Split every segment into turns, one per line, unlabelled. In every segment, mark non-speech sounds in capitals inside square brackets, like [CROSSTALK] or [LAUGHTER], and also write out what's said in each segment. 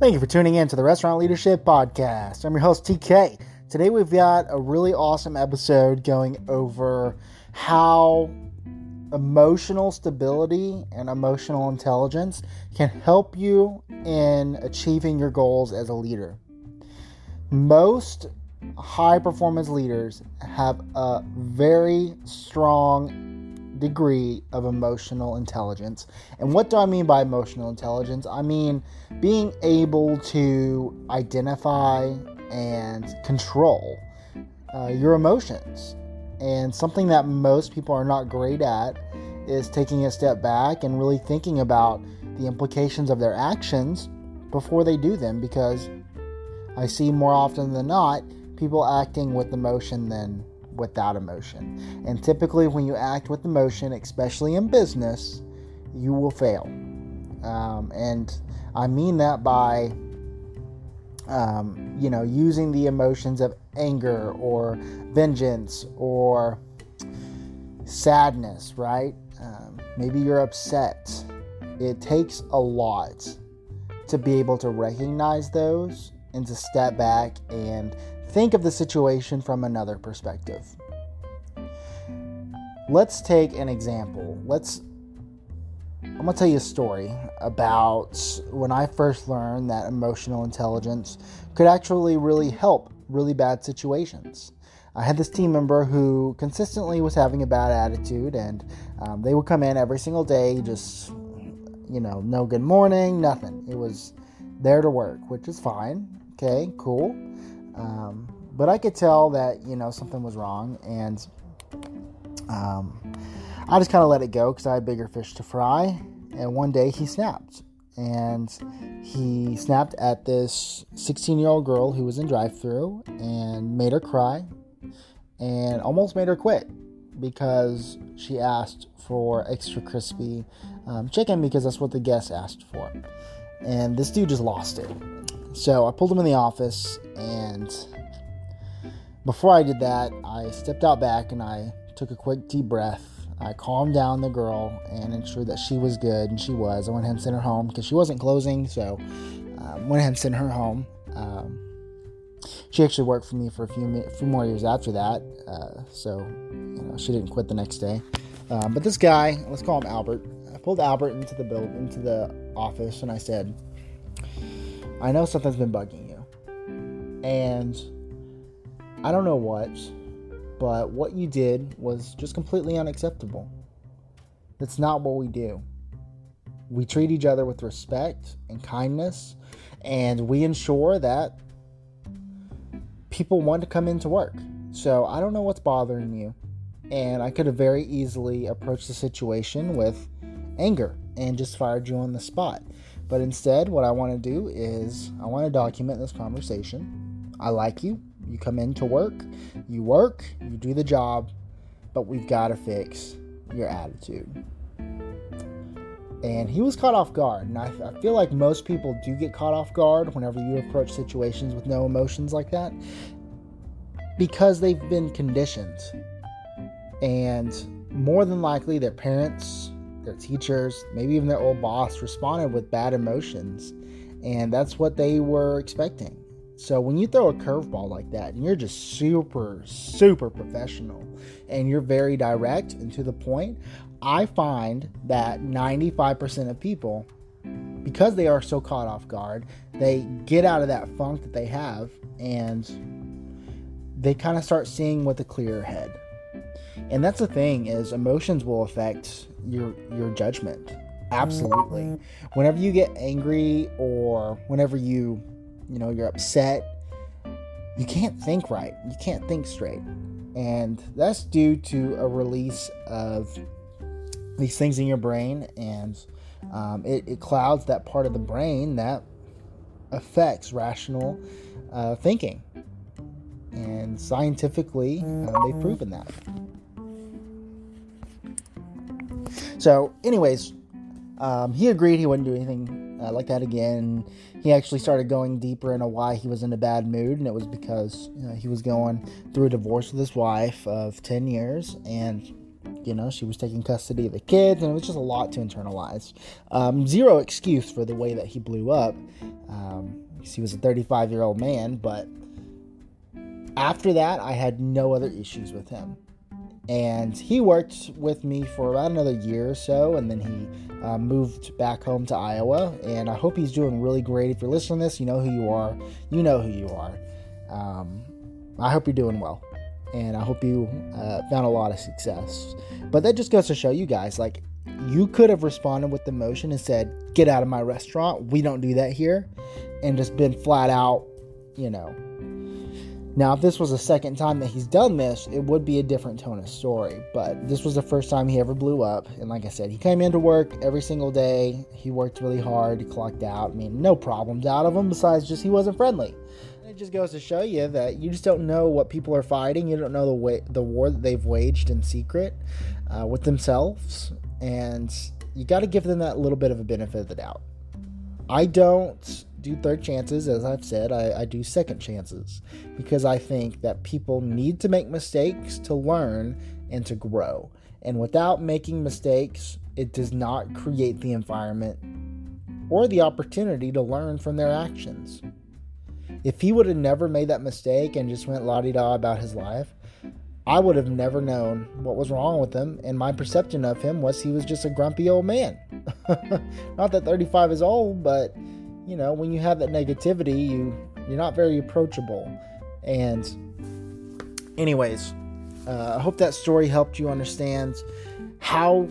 Thank you for tuning in to the Restaurant Leadership Podcast. I'm your host, TK. Today we've got a really awesome episode going over how emotional stability and emotional intelligence can help you in achieving your goals as a leader. Most high performance leaders have a very strong degree of emotional intelligence. And what do I mean by emotional intelligence? I mean being able to identify and control uh, your emotions. And something that most people are not great at is taking a step back and really thinking about the implications of their actions before they do them because I see more often than not people acting with emotion than without emotion. And typically, when you act with emotion, especially in business, you will fail. Um, and I mean that by, um, you know, using the emotions of anger or vengeance or sadness, right? Um, maybe you're upset. It takes a lot to be able to recognize those and to step back and think of the situation from another perspective. Let's take an example. Let's I'm going to tell you a story about when I first learned that emotional intelligence could actually really help really bad situations. I had this team member who consistently was having a bad attitude, and um, they would come in every single day, just, you know, no good morning, nothing. It was there to work, which is fine. Okay, cool. Um, but I could tell that, you know, something was wrong, and um, I just kind of let it go because I had bigger fish to fry. And one day he snapped. And he snapped at this 16 year old girl who was in drive through and made her cry and almost made her quit because she asked for extra crispy um, chicken because that's what the guests asked for. And this dude just lost it. So I pulled him in the office, and before I did that, I stepped out back and I took a quick deep breath I calmed down the girl and ensured that she was good, and she was. I went ahead and sent her home because she wasn't closing, so um, went ahead and sent her home. Um, she actually worked for me for a few few more years after that, uh, so you know she didn't quit the next day. Um, but this guy, let's call him Albert. I pulled Albert into the build into the office, and I said, "I know something's been bugging you, and I don't know what." But what you did was just completely unacceptable. That's not what we do. We treat each other with respect and kindness, and we ensure that people want to come into work. So I don't know what's bothering you. And I could have very easily approached the situation with anger and just fired you on the spot. But instead, what I want to do is I want to document this conversation. I like you. You come into work, you work, you do the job, but we've got to fix your attitude. And he was caught off guard. And I, I, feel like most people do get caught off guard whenever you approach situations with no emotions like that because they've been conditioned. And more than likely, their parents, their teachers, maybe even their old boss responded with bad emotions. And that's what they were expecting. So when you throw a curveball like that and you're just super, super professional and you're very direct and to the point, I find that 95% of people, because they are so caught off guard, they get out of that funk that they have and they kind of start seeing with a clearer head. And that's the thing is emotions will affect your your judgment. Absolutely. Whenever you get angry or whenever you you know, you're upset, you can't think right. You can't think straight. And that's due to a release of these things in your brain, and um, it, it, clouds that part of the brain that affects rational uh, thinking. And scientifically, uh, they've proven that. So, anyways, um, he agreed he wouldn't do anything uh, like that again. He actually started going deeper into why he was in a bad mood, and it was because you know, he was going through a divorce with his wife of 10 years, and You know, she was taking custody of the kids, and it was just a lot to internalize. Um, zero excuse for the way that he blew up. Um, he was a 35 year old man, but after that, I had no other issues with him. And he worked with me for about another year or so, and then he uh, moved back home to Iowa. And I hope he's doing really great. If you're listening to this, you know who you are. You know who you are. Um, I hope you're doing well and I hope you uh, found a lot of success. But that just goes to show you guys, like, you could have responded with emotion and said, Get out of my restaurant. We don't do that here. And just been flat out, you know. Now, if this was the second time that he's done this, it would be a different tone of story. But this was the first time he ever blew up. And like I said, he came into work every single day. He worked really hard. Clocked out. I mean, no problems out of him besides just he wasn't friendly It just goes to show you that you just don't know what people are fighting. You don't know the way the war that they've waged in secret uh, with themselves, and you got to give them that little bit of a benefit of the doubt. I don't do third chances, as I've said. I, I do second chances because I think that people need to make mistakes to learn and to grow. And without making mistakes, it does not create the environment or the opportunity to learn from their actions. If he would have never made that mistake and just went la di da about his life, I would have never known what was wrong with him. And my perception of him was he was just a grumpy old man. [LAUGHS] not that 35 is old, but you know, when you have that negativity, you you're not very approachable. And anyways, uh, I hope that story helped you understand how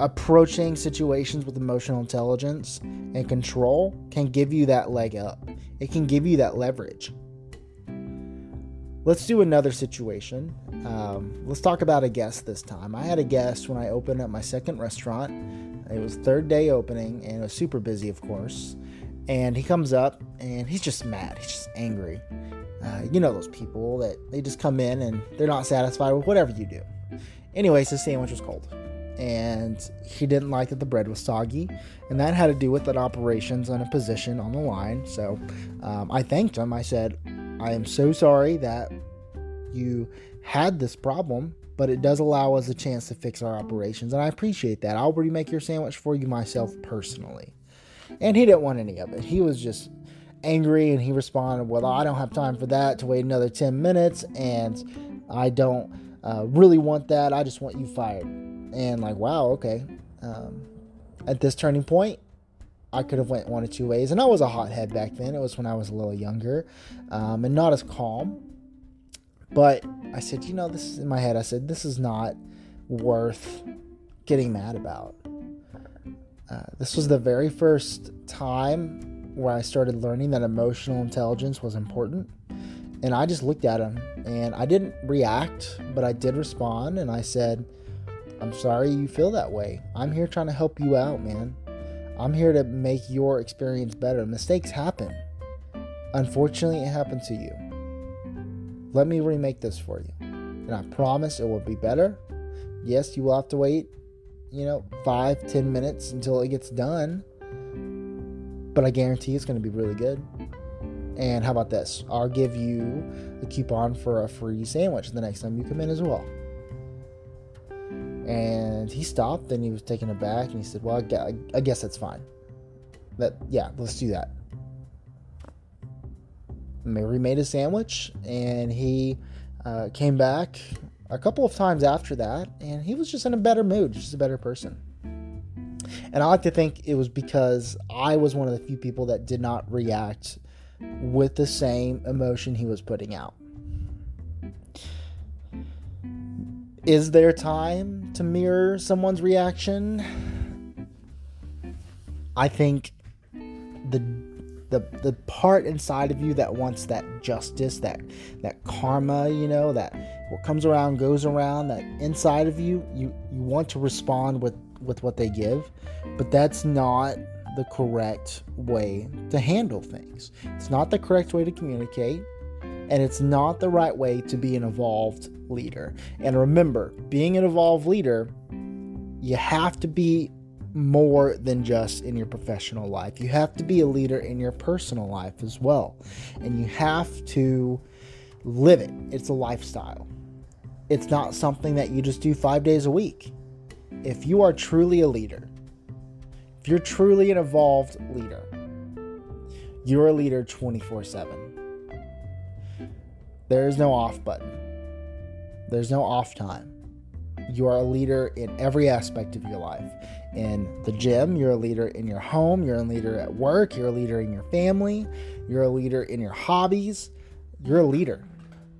approaching situations with emotional intelligence and control can give you that leg up. It can give you that leverage. Let's do another situation. Um, let's talk about a guest this time. I had a guest when I opened up my second restaurant. It was third day opening, and it was super busy, of course. And he comes up, and he's just mad. He's just angry. Uh, you know those people that they just come in and they're not satisfied with whatever you do. Anyways, the sandwich was cold and he didn't like that the bread was soggy, and that had to do with an operations and a position on the line. So um, I thanked him. I said, I am so sorry that you had this problem, but it does allow us a chance to fix our operations, and I appreciate that. I'll remake your sandwich for you myself personally. And he didn't want any of it. He was just angry and he responded, Well, I don't have time for that to wait another 10 minutes, and I don't uh, really want that. I just want you fired and like wow okay um, at this turning point i could have went one or two ways. And i was a hothead back then. It was when i was a little younger um, and not as calm. But i said you know this is in my head i said this is not worth getting mad about. Uh, this was the very first time where i started learning that emotional intelligence was important. And i just looked at him and i didn't react but i did respond and i said I'm sorry you feel that way. I'm here trying to help you out, man. I'm here to make your experience better. Mistakes happen. Unfortunately, it happened to you. Let me remake this for you. And I promise it will be better. Yes, you will have to wait, you know, five, ten minutes until it gets done. But I guarantee it's going to be really good. And how about this? I'll give you a coupon for a free sandwich the next time you come in as well. And he stopped and he was taken aback and he said, Well, I guess that's fine. That, yeah, let's do that. Mary made a sandwich and he uh, came back a couple of times after that and he was just in a better mood, just a better person. And I like to think it was because I was one of the few people that did not react with the same emotion he was putting out. Is there time to mirror someone's reaction? I think the the the part inside of you that wants that justice, that that karma, you know, that what comes around goes around, that inside of you, you you want to respond with with what they give, but that's not the correct way to handle things. It's not the correct way to communicate, and it's not the right way to be an evolved leader. And remember, being an evolved leader, you have to be more than just in your professional life. You have to be a leader in your personal life as well. And you have to live it. It's a lifestyle. it's not something that you just do five days a week. If you are truly a leader, if you're truly an evolved leader, you're a leader 24 7. There is no off button, there's no off time. You are a leader in every aspect of your life. In the gym, you're a leader in your home, you're a leader at work, you're a leader in your family, you're a leader in your hobbies. You're a leader.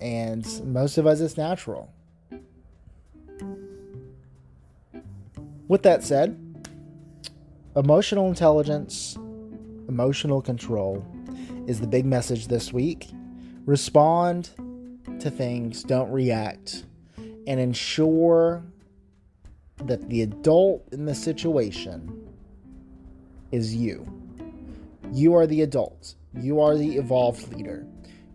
And most of us, it's natural. With that said, emotional intelligence, emotional control is the big message this week. Respond to things, don't react, and ensure that the adult in the situation is you. You are the adult, you are the evolved leader.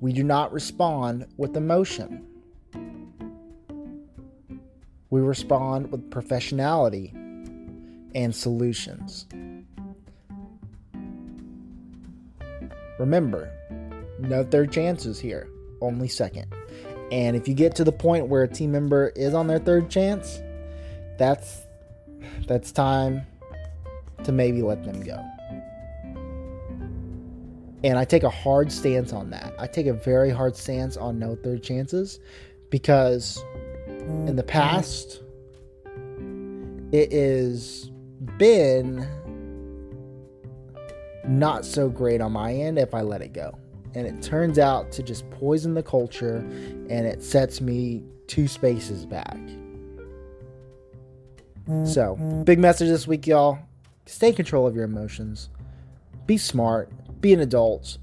We do not respond with emotion. We respond with professionality and solutions. Remember, no third chances here, only second. And if you get to the point where a team member is on their third chance, that's that's time to maybe let them go. And I take a hard stance on that. I take a very hard stance on no third chances because in the past it has been not so great on my end if I let it go. And it turns out to just poison the culture and it sets me two spaces back. So, big message this week, y'all. Stay in control of your emotions. Be smart. Be an adult.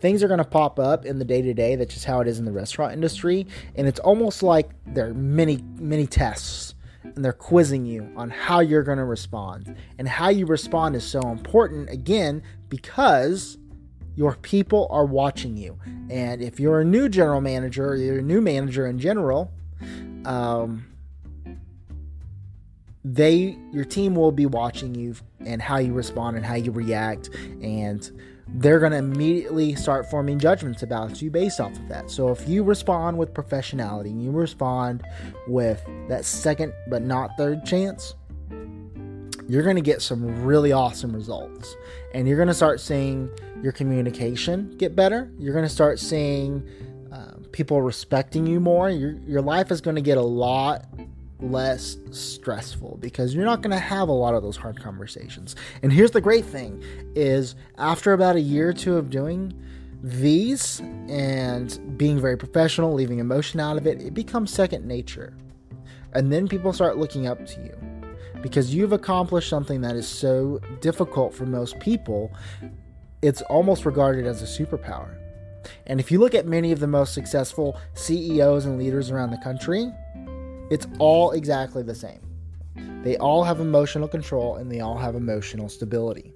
Things are going to pop up in the day to day. That's just how it is in the restaurant industry. And it's almost like there are many, many tests and they're quizzing you on how you're going to respond. And how you respond is so important, again, because your people are watching you. And if you're a new general manager or you're a new manager in general, um, they your team will be watching you and how you respond and how you react and they're going to immediately start forming judgments about you based off of that. So if you respond with professionality and you respond with that second but not third chance, you're going to get some really awesome results. And you're going to start seeing your communication get better. You're going to start seeing uh, people respecting you more. Your, your life is going to get a lot less stressful because you're not going to have a lot of those hard conversations. And here's the great thing is after about a year or two of doing these and being very professional, leaving emotion out of it, it becomes second nature. And then people start looking up to you because you've accomplished something that is so difficult for most people. It's almost regarded as a superpower. And if you look at many of the most successful CEOs and leaders around the country, it's all exactly the same. They all have emotional control and they all have emotional stability.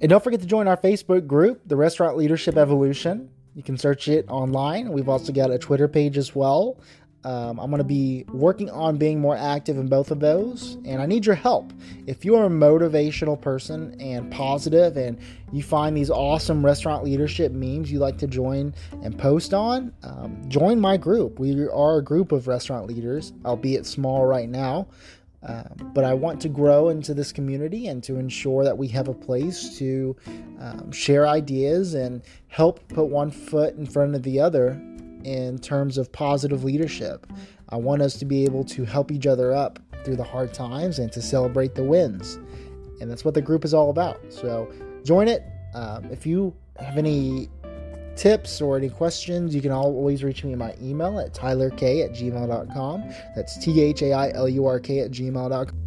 And don't forget to join our Facebook group, the Restaurant Leadership Evolution. You can search it online. We've also got a Twitter page as well. Um, I'm going to be working on being more active in both of those, and I need your help. If you're a motivational person and positive, and you find these awesome restaurant leadership memes you like to join and post on, um, join my group. We are a group of restaurant leaders, albeit small right now. Um, but I want to grow into this community and to ensure that we have a place to um, share ideas and help put one foot in front of the other in terms of positive leadership. I want us to be able to help each other up through the hard times and to celebrate the wins. And that's what the group is all about. So join it. Um, if you have any tips or any questions, you can always reach me in my email at thailurk at gmail.com. That's T H A I L U R K at gmail.com.